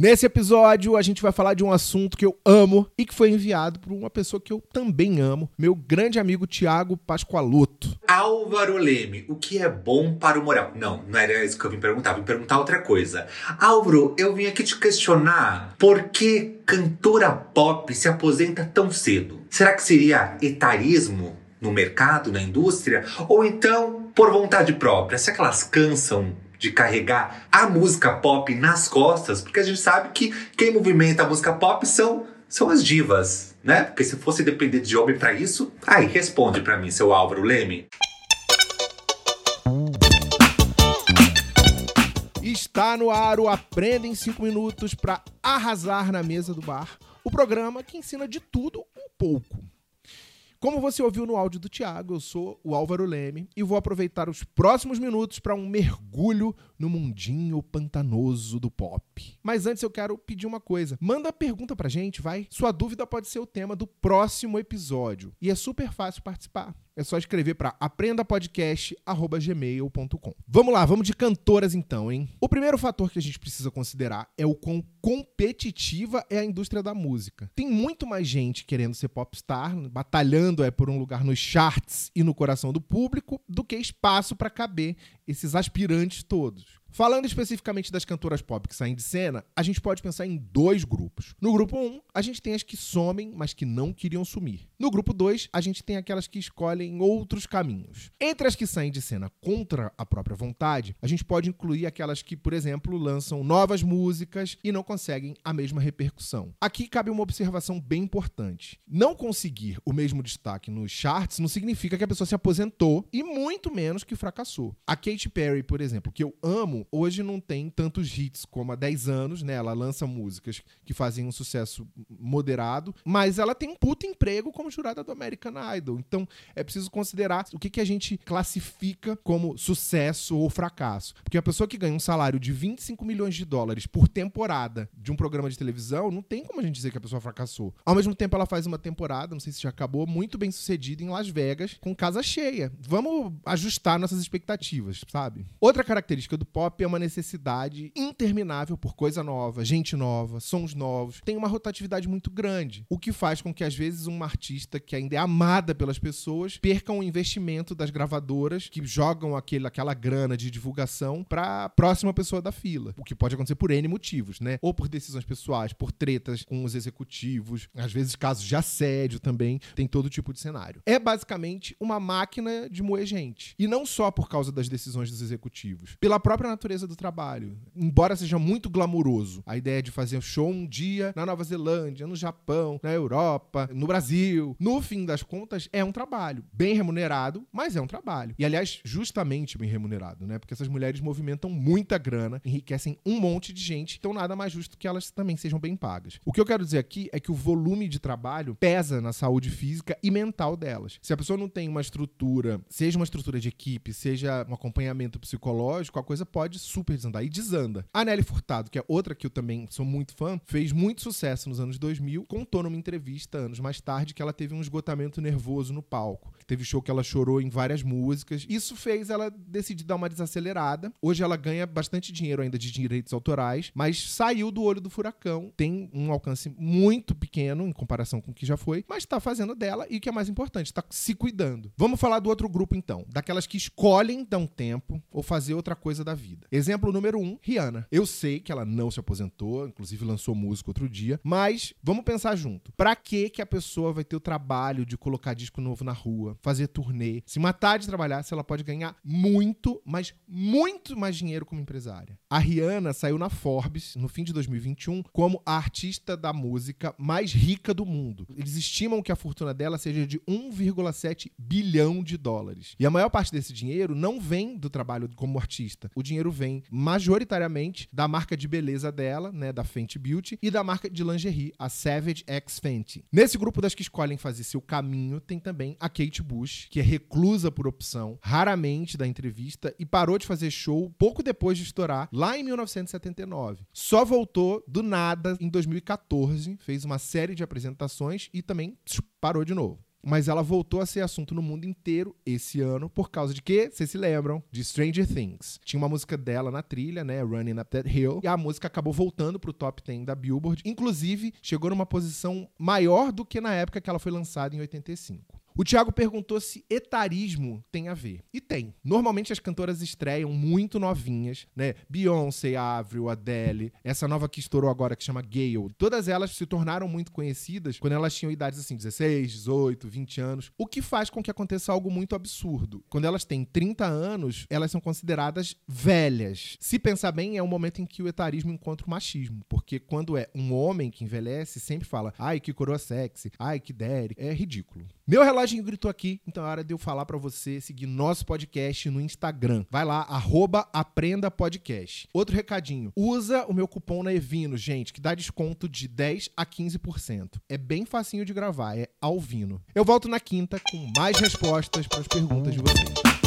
Nesse episódio, a gente vai falar de um assunto que eu amo e que foi enviado por uma pessoa que eu também amo, meu grande amigo Tiago Pascoaloto. Álvaro Leme, o que é bom para o moral? Não, não era isso que eu vim perguntar, vim perguntar outra coisa. Álvaro, eu vim aqui te questionar por que cantora pop se aposenta tão cedo? Será que seria etarismo no mercado, na indústria? Ou então por vontade própria? Será que elas cansam de carregar a música pop nas costas, porque a gente sabe que quem movimenta a música pop são, são as divas, né? Porque se fosse depender de homem para isso, aí responde para mim, seu Álvaro Leme. Está no ar o Aprenda em 5 minutos para arrasar na mesa do bar. O programa que ensina de tudo um pouco. Como você ouviu no áudio do Thiago, eu sou o Álvaro Leme e vou aproveitar os próximos minutos para um mergulho no mundinho pantanoso do pop. Mas antes eu quero pedir uma coisa. Manda pergunta pra gente, vai. Sua dúvida pode ser o tema do próximo episódio. E é super fácil participar. É só escrever para aprendapodcast@gmail.com. Vamos lá, vamos de cantoras então, hein? O primeiro fator que a gente precisa considerar é o quão competitiva é a indústria da música. Tem muito mais gente querendo ser popstar, batalhando é por um lugar nos charts e no coração do público, do que espaço para caber esses aspirantes todos. Falando especificamente das cantoras pop que saem de cena, a gente pode pensar em dois grupos. No grupo 1, um, a gente tem as que somem, mas que não queriam sumir. No grupo 2, a gente tem aquelas que escolhem outros caminhos. Entre as que saem de cena contra a própria vontade, a gente pode incluir aquelas que, por exemplo, lançam novas músicas e não conseguem a mesma repercussão. Aqui cabe uma observação bem importante. Não conseguir o mesmo destaque nos charts não significa que a pessoa se aposentou e muito menos que fracassou. A Katy Perry, por exemplo, que eu amo hoje não tem tantos hits como há 10 anos, né? Ela lança músicas que fazem um sucesso moderado, mas ela tem um puto emprego como jurada do American Idol. Então é preciso considerar o que, que a gente classifica como sucesso ou fracasso. Porque a pessoa que ganha um salário de 25 milhões de dólares por temporada de um programa de televisão, não tem como a gente dizer que a pessoa fracassou. Ao mesmo tempo, ela faz uma temporada, não sei se já acabou, muito bem sucedida em Las Vegas, com casa cheia. Vamos ajustar nossas expectativas, sabe? Outra característica do pop é uma necessidade interminável por coisa nova, gente nova, sons novos. Tem uma rotatividade muito grande, o que faz com que às vezes uma artista que ainda é amada pelas pessoas perca o investimento das gravadoras que jogam aquele, aquela grana de divulgação para a próxima pessoa da fila. O que pode acontecer por N motivos, né? Ou por decisões pessoais, por tretas com os executivos, às vezes casos de assédio também, tem todo tipo de cenário. É basicamente uma máquina de moer gente. E não só por causa das decisões dos executivos, pela própria natureza do trabalho. Embora seja muito glamuroso, a ideia de fazer um show um dia na Nova Zelândia, no Japão, na Europa, no Brasil, no fim das contas, é um trabalho. Bem remunerado, mas é um trabalho. E, aliás, justamente bem remunerado, né? Porque essas mulheres movimentam muita grana, enriquecem um monte de gente, então nada mais justo que elas também sejam bem pagas. O que eu quero dizer aqui é que o volume de trabalho pesa na saúde física e mental delas. Se a pessoa não tem uma estrutura, seja uma estrutura de equipe, seja um acompanhamento psicológico, a coisa pode super desandar. E desanda. A Nelly Furtado, que é outra que eu também sou muito fã, fez muito sucesso nos anos 2000, contou numa entrevista anos mais tarde que ela teve um esgotamento nervoso no palco. Teve show que ela chorou em várias músicas. Isso fez ela decidir dar uma desacelerada. Hoje ela ganha bastante dinheiro ainda de direitos autorais, mas saiu do olho do furacão. Tem um alcance muito pequeno em comparação com o que já foi, mas tá fazendo dela e o que é mais importante, tá se cuidando. Vamos falar do outro grupo então, daquelas que escolhem dar um tempo ou fazer outra coisa da vida. Exemplo número um, Rihanna. Eu sei que ela não se aposentou, inclusive lançou música outro dia, mas vamos pensar junto. Pra que que a pessoa vai ter o trabalho de colocar disco novo na rua, fazer turnê, se matar de trabalhar, se ela pode ganhar muito, mas muito mais dinheiro como empresária? A Rihanna saiu na Forbes no fim de 2021 como a artista da música mais rica do mundo. Eles estimam que a fortuna dela seja de 1,7 bilhão de dólares. E a maior parte desse dinheiro não vem do trabalho como artista. O dinheiro vem majoritariamente da marca de beleza dela, né, da Fenty Beauty, e da marca de lingerie, a Savage X Fenty. Nesse grupo das que escolhem fazer seu caminho, tem também a Kate Bush, que é reclusa por opção, raramente da entrevista, e parou de fazer show pouco depois de estourar, lá em 1979. Só voltou do nada em 2014, fez uma série de apresentações e também parou de novo. Mas ela voltou a ser assunto no mundo inteiro esse ano por causa de quê? Vocês se lembram? De Stranger Things. Tinha uma música dela na trilha, né? Running Up That Hill. E a música acabou voltando pro top 10 da Billboard. Inclusive, chegou numa posição maior do que na época que ela foi lançada em 85. O Thiago perguntou se etarismo tem a ver. E tem. Normalmente as cantoras estreiam muito novinhas, né? Beyoncé, Avril, Adele, essa nova que estourou agora que chama Gale. Todas elas se tornaram muito conhecidas quando elas tinham idades assim, 16, 18, 20 anos, o que faz com que aconteça algo muito absurdo. Quando elas têm 30 anos, elas são consideradas velhas. Se pensar bem, é um momento em que o etarismo encontra o machismo, porque quando é um homem que envelhece, sempre fala: "Ai, que coroa sexy, ai, que daddy". É ridículo. Meu reloginho gritou aqui, então é hora de eu falar para você seguir nosso podcast no Instagram. Vai lá, arroba Aprenda Podcast. Outro recadinho, usa o meu cupom na Evino, gente, que dá desconto de 10 a 15%. É bem facinho de gravar, é Alvino. Eu volto na quinta com mais respostas para as perguntas de vocês.